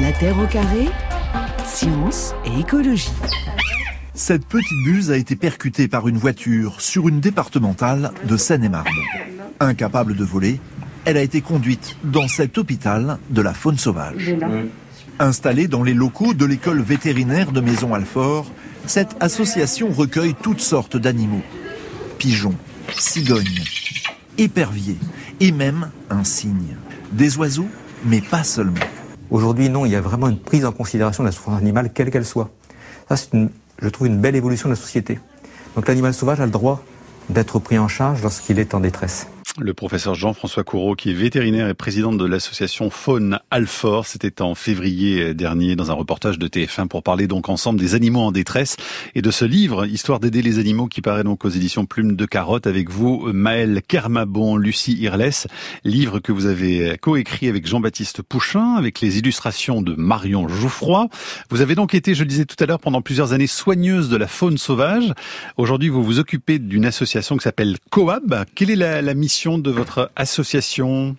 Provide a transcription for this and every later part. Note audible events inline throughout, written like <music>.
La Terre au carré, science et écologie. Cette petite buse a été percutée par une voiture sur une départementale de Seine-et-Marne. Incapable de voler, elle a été conduite dans cet hôpital de la faune sauvage. Installée dans les locaux de l'école vétérinaire de Maison-Alfort, cette association recueille toutes sortes d'animaux. Pigeons, cigognes, éperviers et même un cygne. Des oiseaux, mais pas seulement. Aujourd'hui, non, il y a vraiment une prise en considération de la souffrance animale, quelle qu'elle soit. Ça, c'est, je trouve, une belle évolution de la société. Donc l'animal sauvage a le droit d'être pris en charge lorsqu'il est en détresse. Le professeur Jean-François Courreau, qui est vétérinaire et président de l'association Faune Alfort, c'était en février dernier dans un reportage de TF1 pour parler donc ensemble des animaux en détresse et de ce livre, Histoire d'aider les animaux, qui paraît donc aux éditions Plume de Carotte avec vous, Maëlle Kermabon, Lucie Irles, livre que vous avez coécrit avec Jean-Baptiste Pouchin, avec les illustrations de Marion Jouffroy. Vous avez donc été, je le disais tout à l'heure, pendant plusieurs années soigneuse de la faune sauvage. Aujourd'hui, vous vous occupez d'une association qui s'appelle Coab. Quelle est la mission de votre association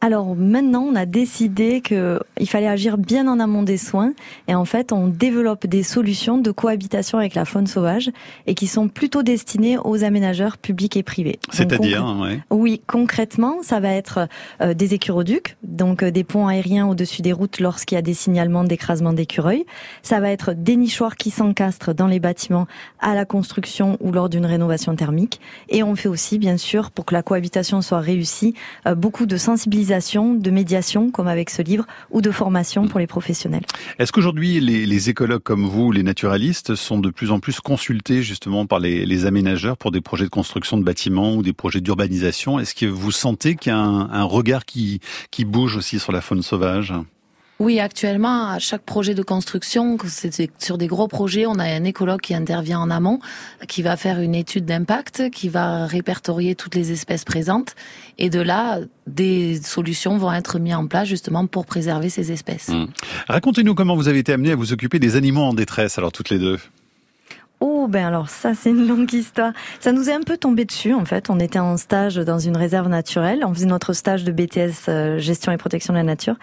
alors maintenant, on a décidé qu'il fallait agir bien en amont des soins et en fait, on développe des solutions de cohabitation avec la faune sauvage et qui sont plutôt destinées aux aménageurs publics et privés. C'est-à-dire ouais. Oui, concrètement, ça va être euh, des écuroducs, donc euh, des ponts aériens au-dessus des routes lorsqu'il y a des signalements d'écrasement d'écureuils. Ça va être des nichoirs qui s'encastrent dans les bâtiments à la construction ou lors d'une rénovation thermique. Et on fait aussi, bien sûr, pour que la cohabitation soit réussie, euh, beaucoup de sensibilisation de médiation, comme avec ce livre, ou de formation pour les professionnels. Est-ce qu'aujourd'hui, les, écologues comme vous, les naturalistes, sont de plus en plus consultés justement par les, aménageurs pour des projets de construction de bâtiments ou des projets d'urbanisation? Est-ce que vous sentez qu'il y a un, un regard qui, qui bouge aussi sur la faune sauvage? Oui, actuellement, à chaque projet de construction, c'est sur des gros projets, on a un écologue qui intervient en amont, qui va faire une étude d'impact, qui va répertorier toutes les espèces présentes, et de là, des solutions vont être mises en place justement pour préserver ces espèces. Mmh. Racontez-nous comment vous avez été amené à vous occuper des animaux en détresse, alors toutes les deux. Oh ben alors ça c'est une longue histoire. Ça nous est un peu tombé dessus en fait. On était en stage dans une réserve naturelle. On faisait notre stage de BTS euh, gestion et protection de la nature.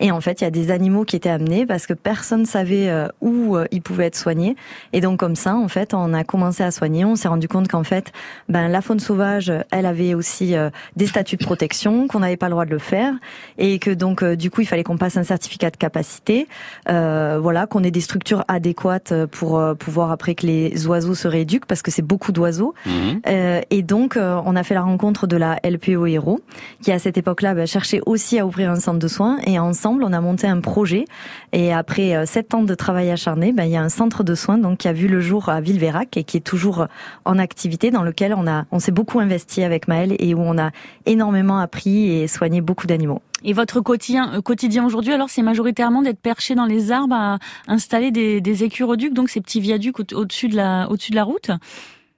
Et en fait il y a des animaux qui étaient amenés parce que personne savait euh, où euh, ils pouvaient être soignés. Et donc comme ça en fait on a commencé à soigner. On s'est rendu compte qu'en fait ben la faune sauvage elle avait aussi des statuts de protection qu'on n'avait pas le droit de le faire et que donc du coup il fallait qu'on passe un certificat de capacité. voilà qu'on ait des structures adéquates pour pouvoir après que les les oiseaux se rééduquent parce que c'est beaucoup d'oiseaux. Mhm. Euh, et donc, euh, on a fait la rencontre de la LPO Héros, qui à cette époque-là bah, cherchait aussi à ouvrir un centre de soins. Et ensemble, on a monté un projet. Et après euh, sept ans de travail acharné, bah, il y a un centre de soins donc qui a vu le jour à Villeverac et qui est toujours en activité, dans lequel on a, on s'est beaucoup investi avec Maëlle et où on a énormément appris et soigné beaucoup d'animaux. Et votre quotidien, euh, quotidien aujourd'hui, alors, c'est majoritairement d'être perché dans les arbres à installer des, des donc ces petits viaducs au-dessus de la route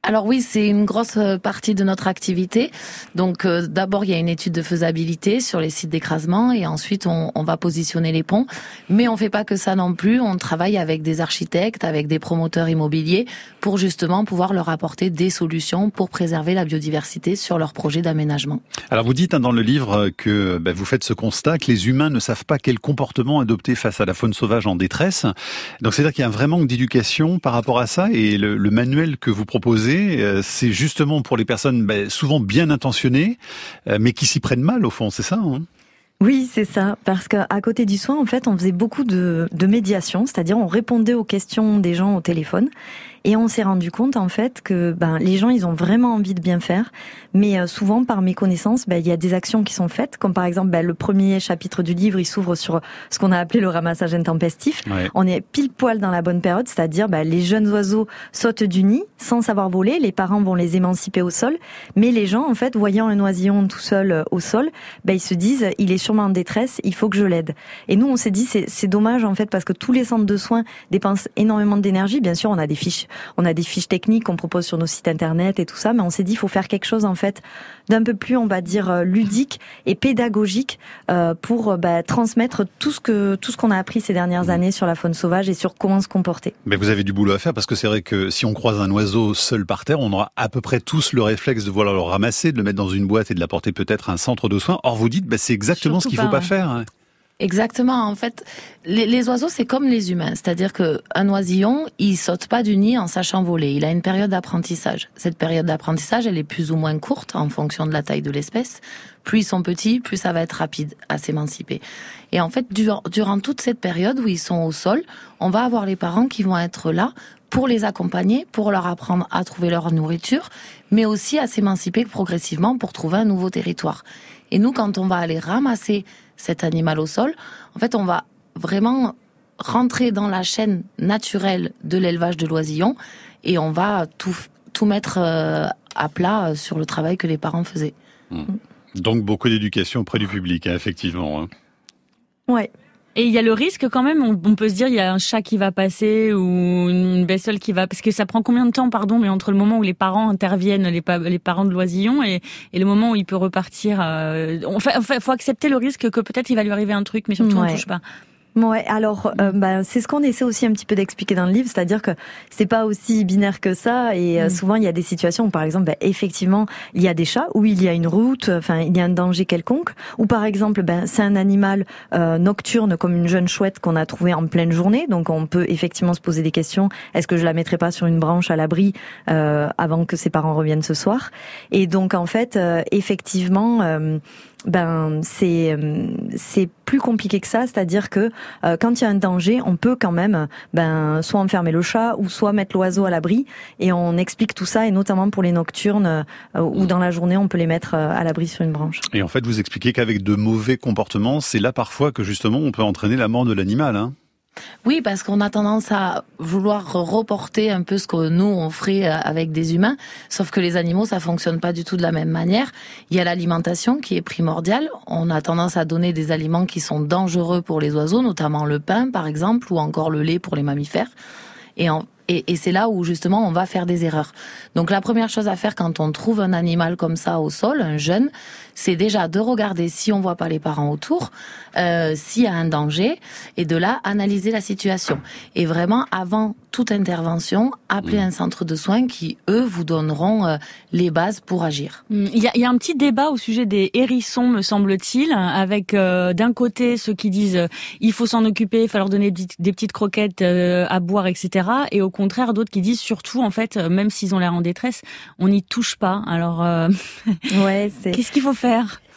alors oui, c'est une grosse euh, partie de notre activité. Donc euh, d'abord, il y a une étude de faisabilité sur les sites d'écrasement et ensuite on, va positionner les ponts. Mais on fait pas que ça non plus. On travaille avec des architectes, avec des promoteurs immobiliers pour justement pouvoir leur apporter des solutions pour préserver la biodiversité sur leurs projets d'aménagement. Alors vous dites hein, dans le livre que ben, vous faites ce constat que les humains ne savent pas quel comportement adopter face à la faune sauvage en détresse. Donc c'est-à-dire qu'il y a un vrai manque d'éducation par rapport à ça et le manuel que vous proposez euh, c'est justement pour les personnes ben, souvent bien intentionnées, euh, mais qui s'y prennent mal au fond, c'est ça hein? Oui, c'est ça. Parce qu'à côté du soin, en fait, on faisait beaucoup de, de médiation, c'est-à-dire on répondait aux questions des gens au téléphone. Et on s'est rendu compte en fait que ben, les gens ils ont vraiment envie de bien faire, mais euh, souvent par méconnaissance, ben, il y a des actions qui sont faites, comme par exemple ben, le premier chapitre du livre, il s'ouvre sur ce qu'on a appelé le ramassage intempestif. On est pile poil dans la bonne période, c'est-à-dire ben, les jeunes oiseaux sautent du nid sans savoir voler, les parents vont les émanciper au sol, mais les gens en fait voyant un oisillon tout seul euh, au sol, ben, ils se disent il est sûrement en détresse, il faut que je l'aide. Et nous on s'est dit c'est dommage en fait parce que tous les centres de soins dépensent énormément d'énergie. Bien sûr on a des fiches on a des fiches techniques qu'on propose sur nos sites internet et tout ça, mais on s'est dit il faut faire quelque chose en fait d'un peu plus, on va dire, euh, ludique et pédagogique euh, pour euh, bah, transmettre tout ce que tout ce qu'on a appris ces dernières mmh. années sur la faune sauvage et sur comment se comporter. Mais vous avez du boulot à faire parce que c'est vrai que si on croise un oiseau seul par terre, on aura à peu près tous le réflexe de vouloir le ramasser, de le mettre dans une boîte et de l'apporter peut-être à un centre de soins. Or vous dites, bah, c'est exactement ce qu'il faut pas, faire. Exactement. En fait, les, oiseaux, c'est comme les humains. C'est-à-dire que un oisillon, il saute pas du nid en sachant voler. Il a une période d'apprentissage. Cette période d'apprentissage, elle est plus ou moins courte en fonction de la taille de l'espèce. Plus ils sont petits, plus ça va être rapide à s'émanciper. Et en fait, durant toute cette période où ils sont au sol, on va avoir les parents qui vont être là pour les accompagner, pour leur apprendre à trouver leur nourriture, mais aussi à s'émanciper progressivement pour trouver un nouveau territoire. Et nous, quand on va aller ramasser cet animal au sol, en fait, on va vraiment rentrer dans la chaîne naturelle de l'élevage de l'oisillon et on va tout, tout mettre euh, à plat euh, sur le travail que les parents faisaient. Mmh. Donc beaucoup d'éducation auprès du public, hein, effectivement. Hein. Ouais. Et il y a le risque quand même, on, peut se dire il y a un chat qui va passer ou une bestiole qui va parce que ça prend combien de temps pardon mais entre le moment où les parents interviennent les, les parents de l'oisillon et, et, le moment où il peut repartir euh, enfin, faut accepter le risque que peut-être il va lui arriver un truc mais surtout on ne touche pas. Ouais, alors euh, bah, c'est ce qu'on essaie aussi un petit peu d'expliquer dans le livre, c'est-à-dire que c'est pas aussi binaire que ça et euh, mm. souvent il y a des situations où par exemple bah, effectivement il y a des chats où il y a une route, enfin il y a un danger quelconque ou par exemple ben c'est un animal euh, nocturne comme une jeune chouette qu'on a trouvé en pleine journée, donc on peut effectivement se poser des questions, est-ce que je la mettrai pas sur une branche à l'abri avant que ses parents reviennent ce soir Et donc en fait effectivement ben c'est c'est plus compliqué que ça, c'est-à-dire que euh, quand il y a un danger, on peut quand même ben soit enfermer le chat ou soit mettre l'oiseau à l'abri. Et on explique tout ça et notamment pour les nocturnes euh, ou dans la journée, on peut les mettre euh, à l'abri sur une branche. Et en fait, vous expliquez qu'avec de mauvais comportements, c'est là parfois que justement on peut entraîner la mort de l'animal hein oui, parce qu'on a tendance à vouloir reporter un peu ce que nous on ferait euh, avec des humains, sauf que les animaux ça fonctionne pas du tout de la même manière. Il y a l'alimentation qui est primordiale. On a tendance à donner des aliments qui sont dangereux pour les oiseaux, notamment le pain par exemple, ou encore le lait pour les mammifères. Et, et, c'est là où justement on va faire des erreurs. Donc la première chose à faire quand on trouve un animal comme ça au sol, un jeune, c'est déjà de regarder si on voit pas les parents autour, euh, s'il y a un danger, et de là analyser la situation. Et vraiment, avant toute intervention, appeler mmh. un centre de soins qui, eux, vous donneront euh, les bases pour agir. Mmh. Il y, a, y, a, un petit débat au sujet des hérissons, me semble-t-il, avec euh, d'un côté ceux qui disent euh, il faut s'en occuper, il faut leur donner des petites croquettes à boire, etc. Et au contraire, d'autres qui disent surtout, en fait, même s'ils ont l'air en détresse, on n'y touche pas. Alors, ouais, <laughs> qu'est-ce qu'il faut faire?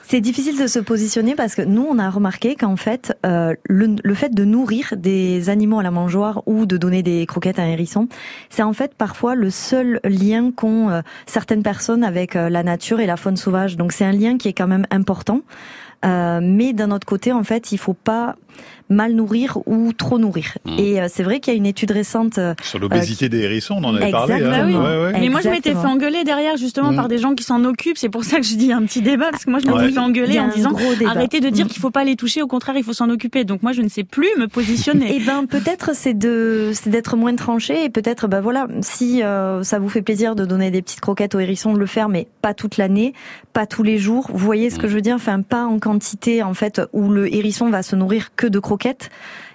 C'est difficile de se positionner parce que nous, on a remarqué qu'en fait, euh, le, le, fait de nourrir des animaux à la mangeoire ou de donner des croquettes à un hérisson, c'est en fait parfois le seul lien qu'ont euh, certaines personnes avec euh, la nature et la faune sauvage. Donc c'est un lien qui est quand même important. Euh, mais d'un autre côté, en fait, il faut pas mal nourrir ou trop nourrir. Mmh. Et euh, c'est vrai qu'il y a une étude récente euh, sur l'obésité des hérissons, on en avait parlé. Hein. Oui. Ouais, ouais. Mais moi, je m'étais fait engueuler derrière justement mmh. par des gens qui s'en occupent. C'est pour ça que je dis un petit débat parce que moi, je m'étais fait engueuler en disant arrêtez de dire mmh. qu'il faut pas les toucher. Au contraire, il faut s'en occuper. Donc moi, je ne sais plus me positionner. et <laughs> eh ben peut-être c'est de c'est d'être moins tranché et peut-être ben voilà si ça vous fait plaisir de donner des petites croquettes aux hérissons de le faire, mais pas toute l'année, pas tous les jours. Vous voyez ce que je veux dire? Enfin, pas en quantité en fait où le hérisson va se nourrir que de croquettes croquettes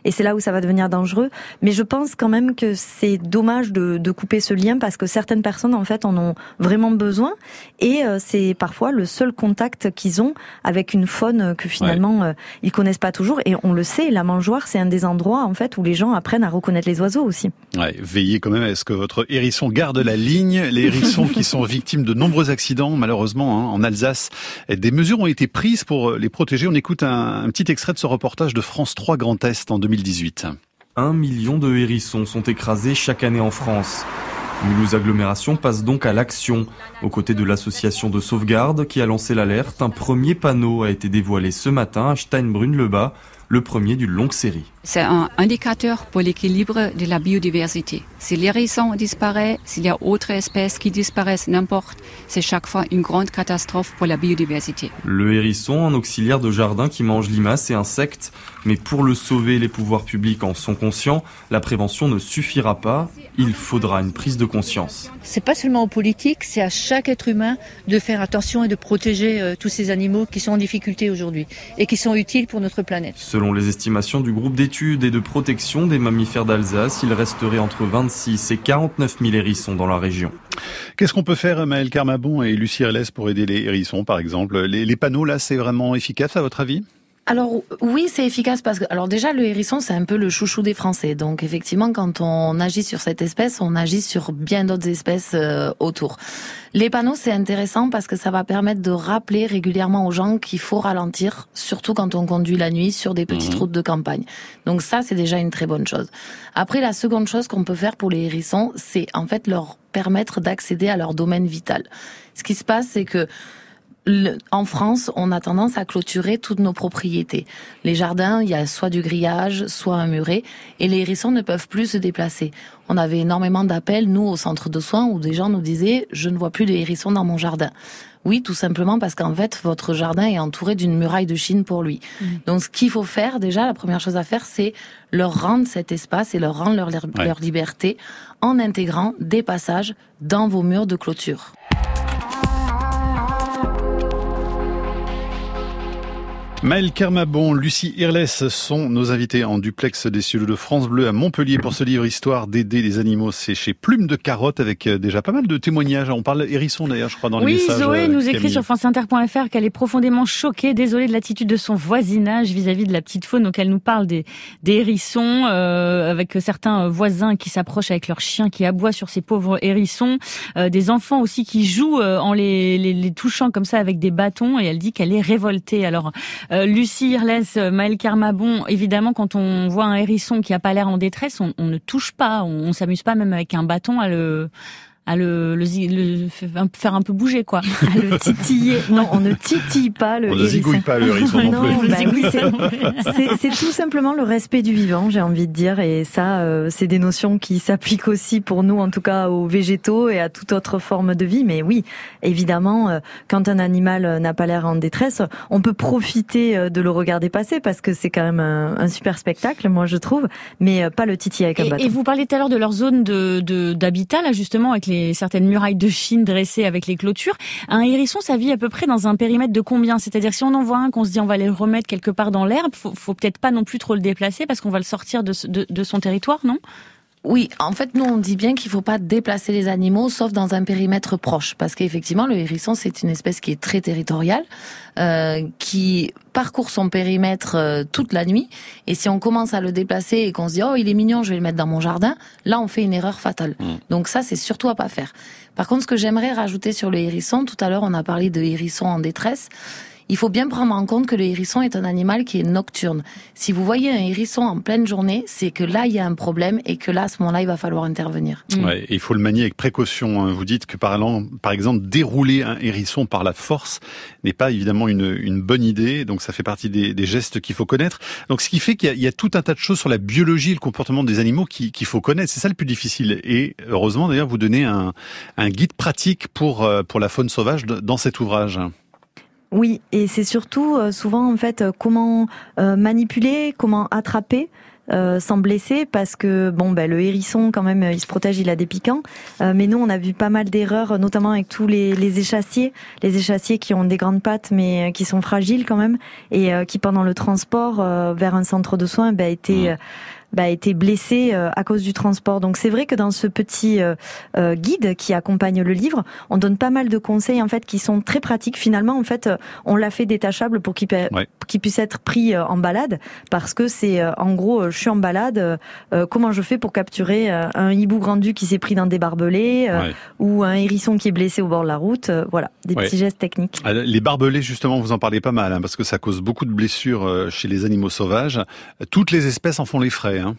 et c'est là où ça va devenir dangereux. Mais je pense quand même que c'est dommage de, de, couper ce lien parce que certaines personnes en fait en ont vraiment besoin et euh, c'est parfois le seul contact qu'ils ont avec une faune que finalement euh, ils connaissent pas toujours. Et on le sait, la mangeoire c'est un des endroits en fait où les gens apprennent à reconnaître les oiseaux aussi. Ouais, veillez quand même à ce que votre hérisson garde la ligne. Les hérissons qui sont victimes de nombreux accidents malheureusement hein, en Alsace, des mesures ont été prises pour les protéger. On écoute un, un petit extrait de ce reportage de France 3 Grand Est en 2018. Un million de hérissons sont écrasés chaque année en France. Mulhouse Agglomération passe donc à l'action. Aux côtés de l'association de sauvegarde qui a lancé l'alerte, un premier panneau a été dévoilé ce matin à Steinbrunn-le-Bas, le premier d'une longue série. C'est un indicateur pour l'équilibre de la biodiversité. Si l'hérisson disparaît, s'il y a autres espèces qui disparaissent, n'importe, c'est chaque fois une grande catastrophe pour la biodiversité. Le hérisson, un auxiliaire de jardin qui mange limaces et insectes, mais pour le sauver, les pouvoirs publics en sont conscients, la prévention ne suffira pas, il faudra une prise de conscience. C'est pas seulement aux politiques, c'est à chaque être humain de faire attention et de protéger euh, tous ces animaux qui sont en difficulté aujourd'hui et qui sont utiles pour notre planète. Selon les estimations du groupe d'études et de protection des mammifères d'Alsace, il resterait entre 26 et 49 000 hérissons dans la région. Qu'est-ce qu'on peut faire, Maël Carmabon et Lucie Rélès, pour aider les hérissons, par exemple? Les, les panneaux, là, c'est vraiment efficace, à votre avis? Alors oui, c'est efficace parce que alors déjà le hérisson c'est un peu le chouchou des Français. Donc effectivement quand on agit sur cette espèce, on agit sur bien d'autres espèces euh, autour. Les panneaux c'est intéressant parce que ça va permettre de rappeler régulièrement aux gens qu'il faut ralentir, surtout quand on conduit la nuit sur des petites mhm. routes de campagne. Donc ça c'est déjà une très bonne chose. Après la seconde chose qu'on peut faire pour les hérissons, c'est en fait leur permettre d'accéder à leur domaine vital. Ce qui se passe c'est que en France, on a tendance à clôturer toutes nos propriétés. Les jardins, il y a soit du grillage, soit un muret, et les hérissons ne peuvent plus se déplacer. On avait énormément d'appels, nous, au centre de soins, où des gens nous disaient, je ne vois plus de hérissons dans mon jardin. Oui, tout simplement parce qu'en fait, votre jardin est entouré d'une muraille de Chine pour lui. Mmh. Donc, ce qu'il faut faire, déjà, la première chose à faire, c'est leur rendre cet espace et leur rendre leur, leur liberté en intégrant des passages dans vos murs de clôture. Maël Kermabon, Lucie Irles sont nos invités en duplex des cieux de France Bleu à Montpellier pour ce livre Histoire d'aider les animaux. Chez Plume de Carotte avec euh, déjà pas mal de témoignages. On parle hérisson d'ailleurs, je crois, dans oui, les messages. Oui, Zoé euh, nous écrit sur franceinter.fr qu'elle est profondément choquée, désolée de l'attitude de son voisinage vis-à-vis de la petite faune. Donc elle nous parle des, des hérissons, euh, avec certains voisins qui s'approchent avec leurs chiens, qui aboient sur ces pauvres hérissons. des enfants aussi qui jouent en les, les, les touchant comme ça avec des bâtons. Et elle dit qu'elle est révoltée. Alors euh, Lucie Irles, euh, Maël Carmabon, évidemment, quand on voit un hérisson qui a pas l'air en détresse, on, ne touche pas, on, on s'amuse pas même avec un bâton à le à le, le, faire un peu bouger quoi, à le titiller. Non, on ne titille pas le. On ne zigouille pas le hérisson <laughs> non, plus. Bah <laughs> c'est tout simplement le respect du vivant, j'ai envie de dire, et ça, euh, c'est des notions qui s'appliquent aussi pour nous, en tout cas aux végétaux et à toute autre forme de vie. Mais oui, évidemment, euh, quand un animal n'a pas l'air en détresse, on peut profiter euh, de le regarder passer parce que c'est quand même un, super spectacle, moi je trouve, mais pas le titiller avec un bâton. Et vous parliez tout à l'heure de leur zone de d'habitat là justement avec les certaines murailles de Chine dressées avec les clôtures. Un hérisson, ça vit à peu près dans un périmètre de combien? C'est-à-dire si on en voit un qu'on se dit on va le remettre quelque part dans l'herbe, faut, faut peut-être pas non plus trop le déplacer parce qu'on va le sortir de, de son territoire, non? Oui, en fait, nous, on dit bien qu'il faut pas déplacer les animaux, sauf dans un périmètre proche, parce qu'effectivement, le hérisson, c'est une espèce qui est très territoriale, euh, qui parcourt son périmètre euh, toute la nuit. Et si on commence à le déplacer et qu'on se dit oh il est mignon, je vais le mettre dans mon jardin, là, on fait une erreur fatale. Mm. Donc ça, c'est surtout à pas faire. Par contre, ce que j'aimerais rajouter sur le hérisson, tout à l'heure, on a parlé de hérisson en détresse il faut bien prendre en compte que le hérisson est un animal qui est nocturne. Si vous voyez un hérisson en pleine journée, c'est que là, il y a un problème et que là, à ce moment-là, il va falloir intervenir. Mm. Ouais, il faut le manier avec précaution. Hein. Vous dites que par, par exemple, dérouler un hérisson par la force n'est pas évidemment une, une, bonne idée. Donc ça fait partie des, des gestes qu'il faut connaître. Donc ce qui fait qu'il y, y, a tout un tas de choses sur la biologie et le comportement des animaux qu'il faut connaître. C'est ça le plus difficile. Et heureusement, d'ailleurs, vous donnez un, un guide pratique pour, euh, pour la faune sauvage dans cet ouvrage. Oui, et c'est surtout euh, souvent en fait euh, comment euh, manipuler, comment attraper. sans blesser parce que bon ben le hérisson quand même il se protège il a des piquants mais nous on a vu pas mal d'erreurs notamment avec tous les, les, échassiers les échassiers qui ont des grandes pattes mais qui sont fragiles quand même et qui pendant le transport vers un centre de soins ben étaient bah, été blessé euh, à cause du transport. Donc c'est vrai que dans ce petit euh, euh, guide qui accompagne le livre, on donne pas mal de conseils en fait qui sont très pratiques. Finalement, en fait, on l'a fait détachable pour qu'il puisse être pris en balade parce que c'est en gros, je suis en balade, comment je fais pour capturer un hibou grandu qui s'est pris dans des barbelés ou un hérisson qui est blessé au bord de la route. voilà, des petits gestes techniques. Ah, les barbelés, justement, vous en parlez pas mal hein, parce que ça cause beaucoup de blessures chez les animaux sauvages. Toutes les espèces en font les frais. Hein.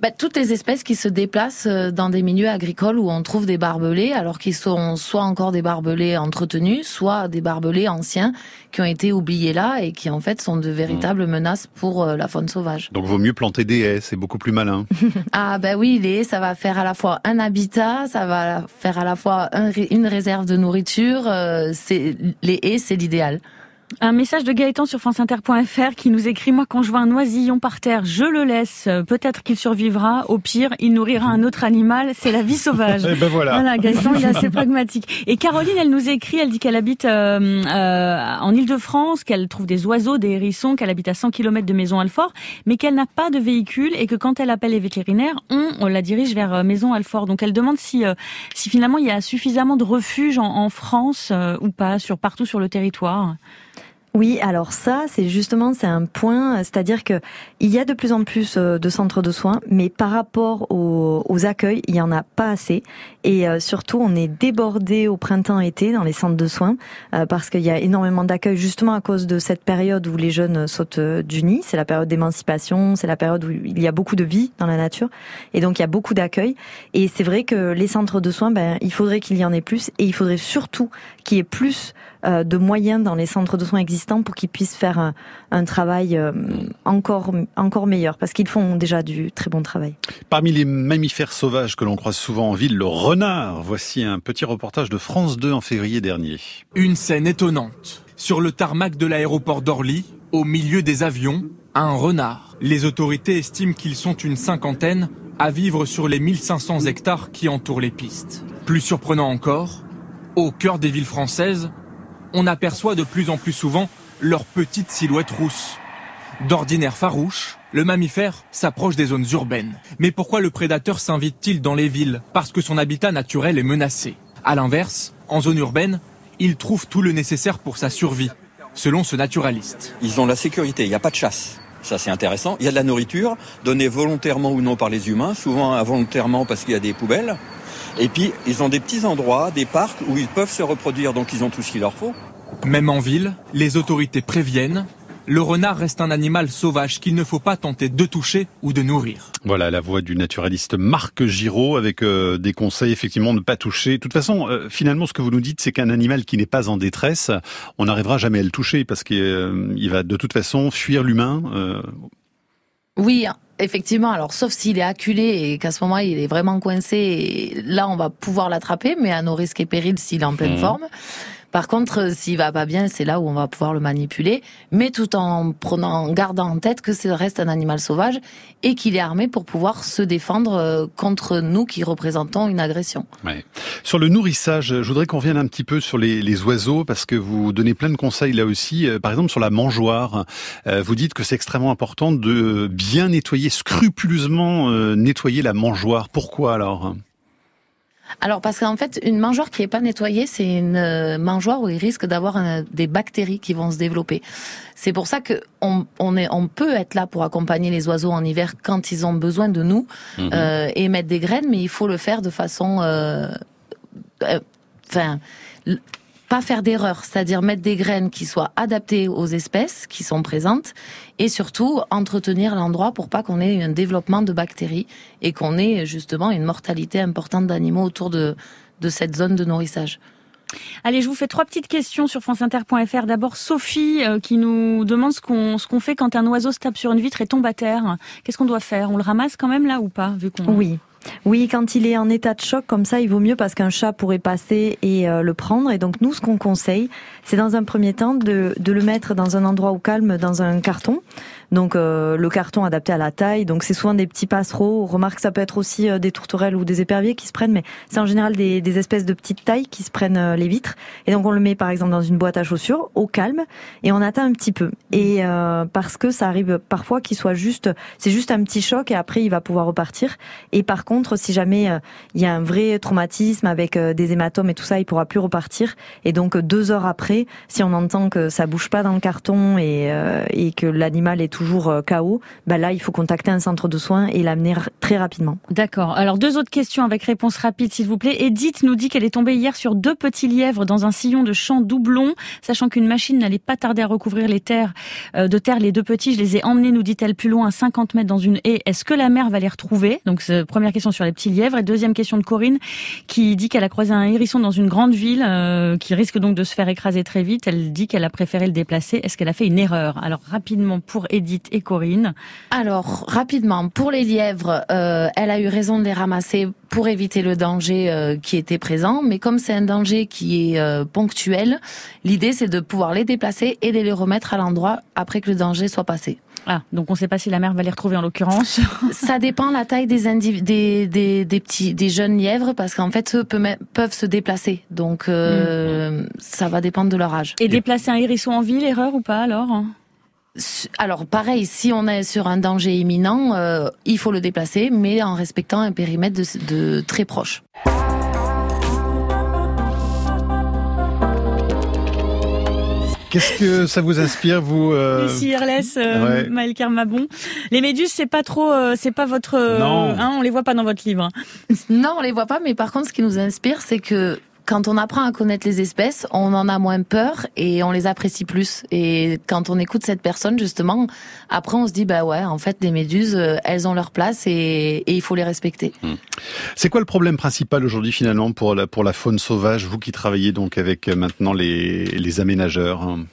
Bah, toutes les espèces qui se déplacent euh, dans des milieux agricoles où on trouve des barbelés, alors qu'ils sont soit encore des barbelés entretenus, soit des barbelés anciens qui ont été oubliés là et qui en fait sont de véritables mmh. menaces pour euh, la faune sauvage. Donc vaut mieux planter des haies, c'est beaucoup plus malin. <laughs> ah ben oui, les haies, ça va faire à la fois un habitat, ça va faire à la fois une réserve de nourriture. Euh, c'est les haies, c'est l'idéal. Un message de Gaëtan sur franceinter.fr qui nous écrit Moi, quand je vois un oisillon par terre, je le laisse. Peut-être qu'il survivra. Au pire, il nourrira un autre animal. C'est la vie sauvage. Et <laughs> eh ben voilà. voilà. Gaëtan, il est assez pragmatique. Et Caroline, elle nous écrit Elle dit qu'elle habite euh, euh, en Ile-de-France, qu'elle trouve des oiseaux, des hérissons, qu'elle habite à 100 km de Maison Alfort, mais qu'elle n'a pas de véhicule et que quand elle appelle les vétérinaires, on, la dirige vers euh, Maison Alfort. Donc elle demande si, si finalement il y a suffisamment de refuges en, en France ou pas, sur partout sur le territoire. Oui, alors ça, c'est justement c'est un point, c'est-à-dire que il y a de plus en plus euh, de centres de soins, mais par rapport aux, accueils, il y en a pas assez, et euh, surtout on est débordé au printemps-été dans les centres de soins euh, parce qu'il y a énormément d'accueils justement à cause de cette période où les jeunes sautent du nid, c'est la période d'émancipation, c'est la période où il y a beaucoup de vie dans la nature, et donc il y a beaucoup d'accueils, et c'est vrai que les centres de soins, ben il faudrait qu'il y en ait plus, et il faudrait surtout qu'il y ait plus de moyens dans les centres de soins existants pour qu'ils puissent faire un, travail euh, encore, encore meilleur, parce qu'ils font déjà du très bon travail. Parmi les mammifères sauvages que l'on croise souvent en ville, le renard. Voici un petit reportage de France 2 en février dernier. Une scène étonnante. Sur le tarmac de l'aéroport d'Orly, au milieu des avions, un renard. Les autorités estiment qu'ils sont une cinquantaine à vivre sur les 1500 hectares qui entourent les pistes. Plus surprenant encore, au cœur des villes françaises, on aperçoit de plus en plus souvent leur petite silhouette rousse. D'ordinaire farouche, le mammifère s'approche des zones urbaines. Mais pourquoi le prédateur s'invite-t-il dans les villes? Parce que son habitat naturel est menacé. À l'inverse, en zone urbaine, il trouve tout le nécessaire pour sa survie, selon ce naturaliste. Ils ont la sécurité, il n'y a pas de chasse. Ça c'est intéressant. Il y a de la nourriture, donnée volontairement ou non par les humains, souvent involontairement parce qu'il y a des poubelles. Et puis, ils ont des petits endroits, des parcs où ils peuvent se reproduire, donc ils ont tout ce qu'il leur faut. Même en ville, les autorités préviennent, le renard reste un animal sauvage qu'il ne faut pas tenter de toucher ou de nourrir. Voilà la voix du naturaliste Marc Giraud avec euh, des conseils effectivement de ne pas toucher. De toute façon, euh, finalement, ce que vous nous dites, c'est qu'un animal qui n'est pas en détresse, on n'arrivera jamais à le toucher parce qu'il euh, va de toute façon fuir l'humain. Oui, Effectivement, alors sauf s'il est acculé et qu'à ce moment il est vraiment coincé, là on va pouvoir l'attraper, mais à nos risques et périls s'il est en pleine mmh. forme. Par contre, s'il va pas bien, c'est là où on va pouvoir le manipuler, mais tout en prenant, en gardant en tête que c'est reste un animal sauvage et qu'il est armé pour pouvoir se défendre euh, contre nous qui représentons une agression. Ouais. Sur le nourrissage, je voudrais qu'on vienne un petit peu sur les, les, oiseaux parce que vous donnez plein de conseils là aussi. Euh, par exemple, sur la mangeoire, euh, vous dites que c'est extrêmement important de bien nettoyer, scrupuleusement nettoyer la mangeoire. Pourquoi alors? Alors parce qu'en fait, une mangeoire qui est pas nettoyée, c'est une euh, mangeoire où il risque d'avoir euh, des bactéries qui vont se développer. C'est pour ça que on, on, est, on peut être là pour accompagner les oiseaux en hiver quand ils ont besoin de nous mhm. euh, et mettre des graines, mais il faut le faire de façon, enfin pas faire d'erreur, c'est-à-dire mettre des graines qui soient adaptées aux espèces qui sont présentes et surtout entretenir l'endroit pour pas qu'on ait un développement de bactéries et qu'on ait justement une mortalité importante d'animaux autour de, de cette zone de nourrissage. Allez, je vous fais trois petites questions sur franceinter.fr. D'abord, Sophie euh, qui nous demande ce qu'on ce qu'on fait quand un oiseau se tape sur une vitre et tombe à terre. Qu'est-ce qu'on doit faire? On le ramasse quand même là ou pas vu qu'on Oui. Oui, quand il est en état de choc comme ça, il vaut mieux parce qu'un chat pourrait passer et euh, le prendre. Et donc nous, ce qu'on conseille, c'est dans un premier temps de, de le mettre dans un endroit au calme, dans un carton. Donc euh, le carton adapté à la taille. Donc c'est souvent des petits passereaux. On remarque ça peut être aussi euh, des tourterelles ou des éperviers qui se prennent, mais c'est en général des, des, espèces de petites tailles qui se prennent euh, les vitres. Et donc on le met par exemple dans une boîte à chaussures au calme et on atteint un petit peu. Et parce que ça arrive parfois qu'il soit juste, c'est juste un petit choc et après il va pouvoir repartir. Et par contre, si jamais il y a un vrai traumatisme avec des hématomes et tout ça, il pourra plus repartir. Et donc deux heures après, si on entend que ça bouge pas dans le carton et, et que l'animal est tout toujours euh, KO, bah là, il faut contacter un centre de soins et l'amener très rapidement. D'accord. Alors, deux autres questions avec réponse rapide, s'il vous plaît. Edith nous dit qu'elle est tombée hier sur deux petits lièvres dans un sillon de champ doublon, sachant qu'une machine n'allait pas tarder à recouvrir les terres euh, de terre. Les deux petits, je les ai emmenés, nous dit-elle, plus loin, à 50 mètres dans une haie. Est-ce que la mère va les retrouver? Donc, première question sur les petits lièvres. Et deuxième question de Corinne, qui dit qu'elle a croisé un hérisson dans une grande ville, euh, qui risque donc de se faire écraser très vite. Elle dit qu'elle a préféré le déplacer. Est-ce qu'elle a fait une erreur? Alors, rapidement, pour Edith, et Corinne Alors, rapidement, pour les lièvres, euh, elle a eu raison de les ramasser pour éviter le danger euh, qui était présent, mais comme c'est un danger qui est euh, ponctuel, l'idée c'est de pouvoir les déplacer et de les remettre à l'endroit après que le danger soit passé. Ah, donc on ne sait pas si la mère va les retrouver en l'occurrence. <laughs> Ça dépend la taille des, des, des, des, petits, des jeunes lièvres parce qu'en fait eux peuvent, se déplacer, donc mm. ça va dépendre de leur âge. Et déplacer un hérisson en ville, erreur ou pas alors alors pareil, si on est sur un danger imminent, euh, il faut le déplacer, mais en respectant un périmètre de très proche. Qu'est-ce que ça vous inspire, vous euh... Lucie euh, Maël Kermabon. Les méduses, c'est pas trop, euh, c'est pas votre. non. Hein, on les voit pas dans votre livre. Non, on les voit pas. Mais par contre, ce qui nous inspire, c'est que quand on apprend à connaître les espèces, on en a moins peur et on les apprécie plus. Et quand on écoute cette personne, justement, après on se dit bah ouais, en fait, les méduses, euh, elles ont leur place et, il faut les respecter. Hmm. C'est quoi le problème principal aujourd'hui finalement pour la pour la faune sauvage, vous qui travaillez donc avec euh, maintenant les les aménageurs hein?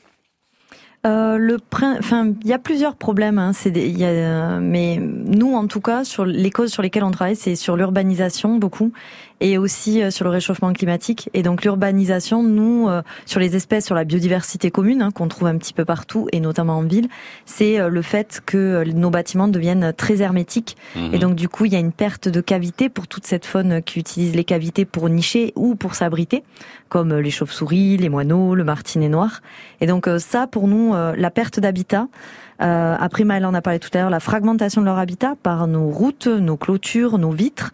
Euh, le enfin, il y a plusieurs problèmes. Hein. C'est y a, mais nous, en tout cas, sur les causes sur lesquelles on travaille, c'est sur l'urbanisation beaucoup et aussi euh, sur le réchauffement climatique. Et donc l'urbanisation, nous, euh, sur les espèces, sur la biodiversité commune hein, qu'on trouve un petit peu partout et notamment en ville, c'est euh, le fait que nos bâtiments deviennent très hermétiques. Mhm. Et donc du coup, il y a une perte de cavité pour toute cette faune qui utilise les cavités pour nicher ou pour s'abriter, comme les chauves-souris, les moineaux, le martinet noir. Et donc ça, pour nous, la perte d'habitat. Euh, après, Maëlle en a parlé tout à l'heure, la fragmentation de leur habitat par nos routes, nos clôtures, nos vitres.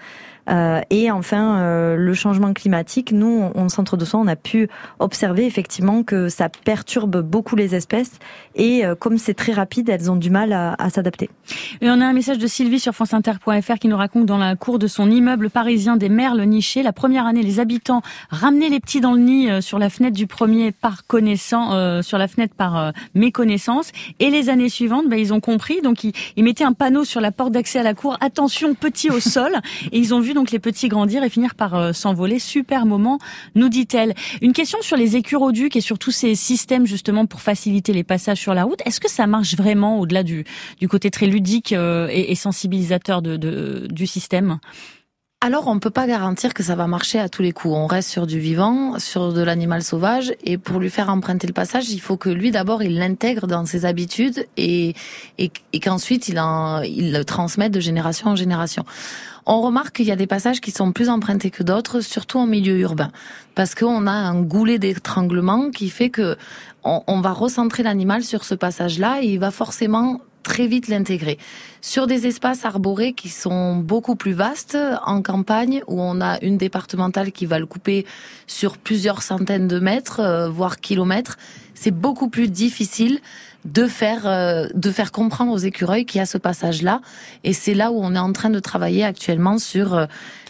Euh, et enfin, euh, le changement climatique, nous, au centre de soins, on a pu observer effectivement que ça perturbe beaucoup les espèces et euh, comme c'est très rapide, elles ont du mal à, à s'adapter. Et on a un message de Sylvie sur franceinter.fr qui nous raconte dans la cour de son immeuble parisien des Merles nichés, la première année, les habitants ramenaient les petits dans le nid sur la fenêtre du premier par connaissant, sur la fenêtre par méconnaissance, et les années suivantes, ben, ils ont compris, donc ils, ils mettaient un panneau sur la porte d'accès à la cour, attention petit au <laughs> sol, et ils ont vu donc les petits grandir et finir par euh, s'envoler. Super moment, nous dit-elle. Une question sur les écuroducs et sur tous ces systèmes justement pour faciliter les passages sur la route. Est-ce que ça marche vraiment au-delà du, du côté très ludique euh, et, sensibilisateur de, de, du système? Alors, on ne peut pas garantir que ça va marcher à tous les coups. On reste sur du vivant, sur de l'animal sauvage, et pour lui faire emprunter le passage, il faut que lui d'abord il l'intègre dans ses habitudes et et, qu'ensuite il en, il le transmette de génération en génération. On remarque qu'il y a des passages qui sont plus empruntés que d'autres, surtout en milieu urbain, parce qu'on a un goulet d'étranglement qui fait que on, va recentrer l'animal sur ce passage-là et il va forcément très vite l'intégrer. Sur des espaces arborés qui sont beaucoup plus vastes en campagne, où on a une départementale qui va le couper sur plusieurs centaines de mètres, euh, voire kilomètres, c'est beaucoup plus difficile de faire euh, de faire comprendre aux écureuils qu'il y a ce passage-là. Et c'est là où on est en train de travailler actuellement sur euh,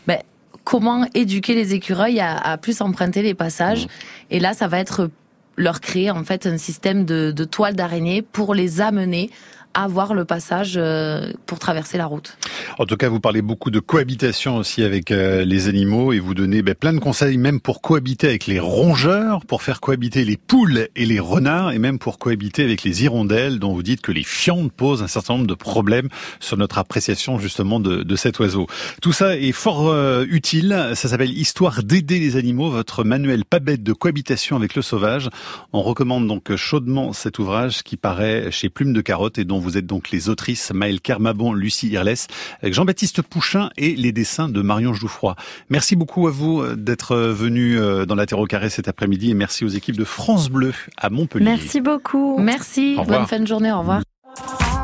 ben, comment éduquer les écureuils à, à, plus emprunter les passages. Mmh. Et là, ça va être leur créer en fait un système de, de toile d'araignée pour les amener avoir le passage euh, pour traverser la route. En tout cas, vous parlez beaucoup de cohabitation aussi avec euh, les animaux et vous donnez ben, plein de conseils même pour cohabiter avec les rongeurs, pour faire cohabiter les poules et les renards et même pour cohabiter avec les hirondelles dont vous dites que les fientes posent un certain nombre de problèmes sur notre appréciation justement de, cet oiseau. Tout ça est fort euh, utile. Ça s'appelle Histoire d'aider les animaux, votre manuel pas bête de cohabitation avec le sauvage. On recommande donc chaudement cet ouvrage qui paraît chez Plume de Carotte et dont vous êtes donc les autrices Maëlle Kermabon, Lucie Irles, avec Jean-Baptiste Pouchin et les dessins de Marion Jouffroy. Merci beaucoup à vous euh, d'être euh, venu euh, dans la Terre au carré cet après-midi et merci aux équipes de France Bleu à Montpellier. Merci beaucoup. Merci. Bonne fin de journée. Au revoir.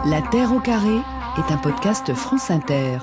La Terre au carré est un podcast France Inter.